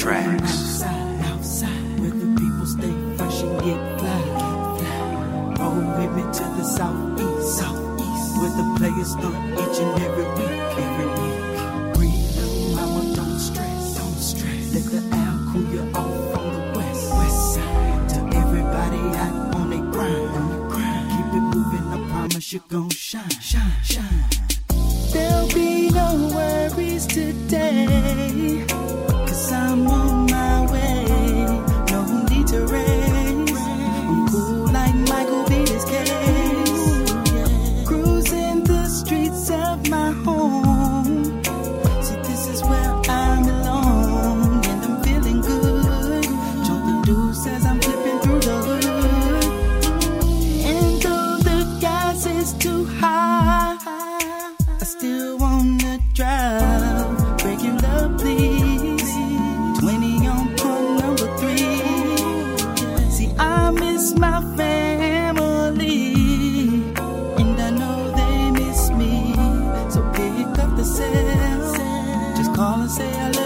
tracks. Outside, outside, where the people stay fresh and get fly. Roll with me to the southeast, southeast, where the players stunt each and every week, every week. Breathe, little mama, don't stress, don't stress. Let the air cool you off from the west, west side. To everybody out on their grind, grind. Keep it moving, I promise you're gon' shine, shine, shine. There'll be no worries today. I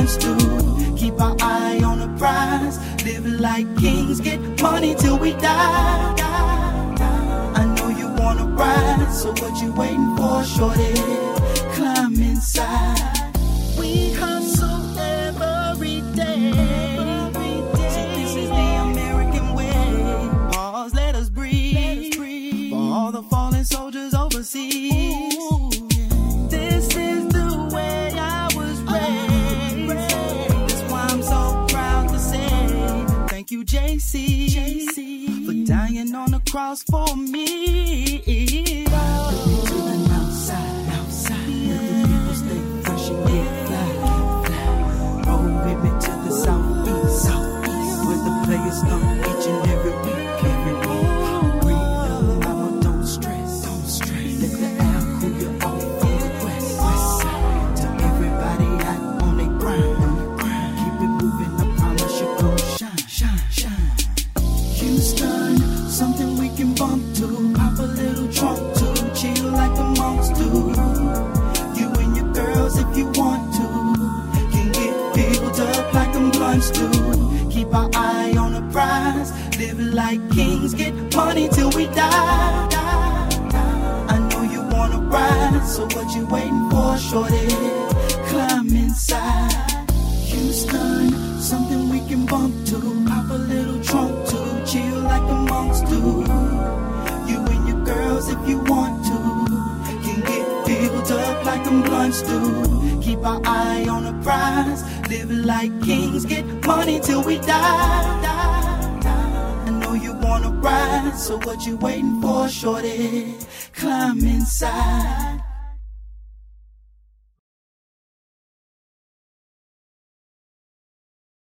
like them. Keep our eye on the prize. Live like kings, get money till we die. I know you wanna ride, so what you waiting for, shorty? You, JC, for dying on the cross for me. To the the people stay fresh and get fly. Roll with me to the southeast, southeast, where the players each and every Live like kings, get money till we die. I know you wanna ride, so what you waiting for, shorty? Climb inside. Houston, something we can bump to. Pop a little trunk to, chill like the monks do. You and your girls if you want to. Can get filled up like them blunts do. Keep our eye on the prize. Live like kings, get money till we die. Ride, so what you waiting for, shorty? Climb inside.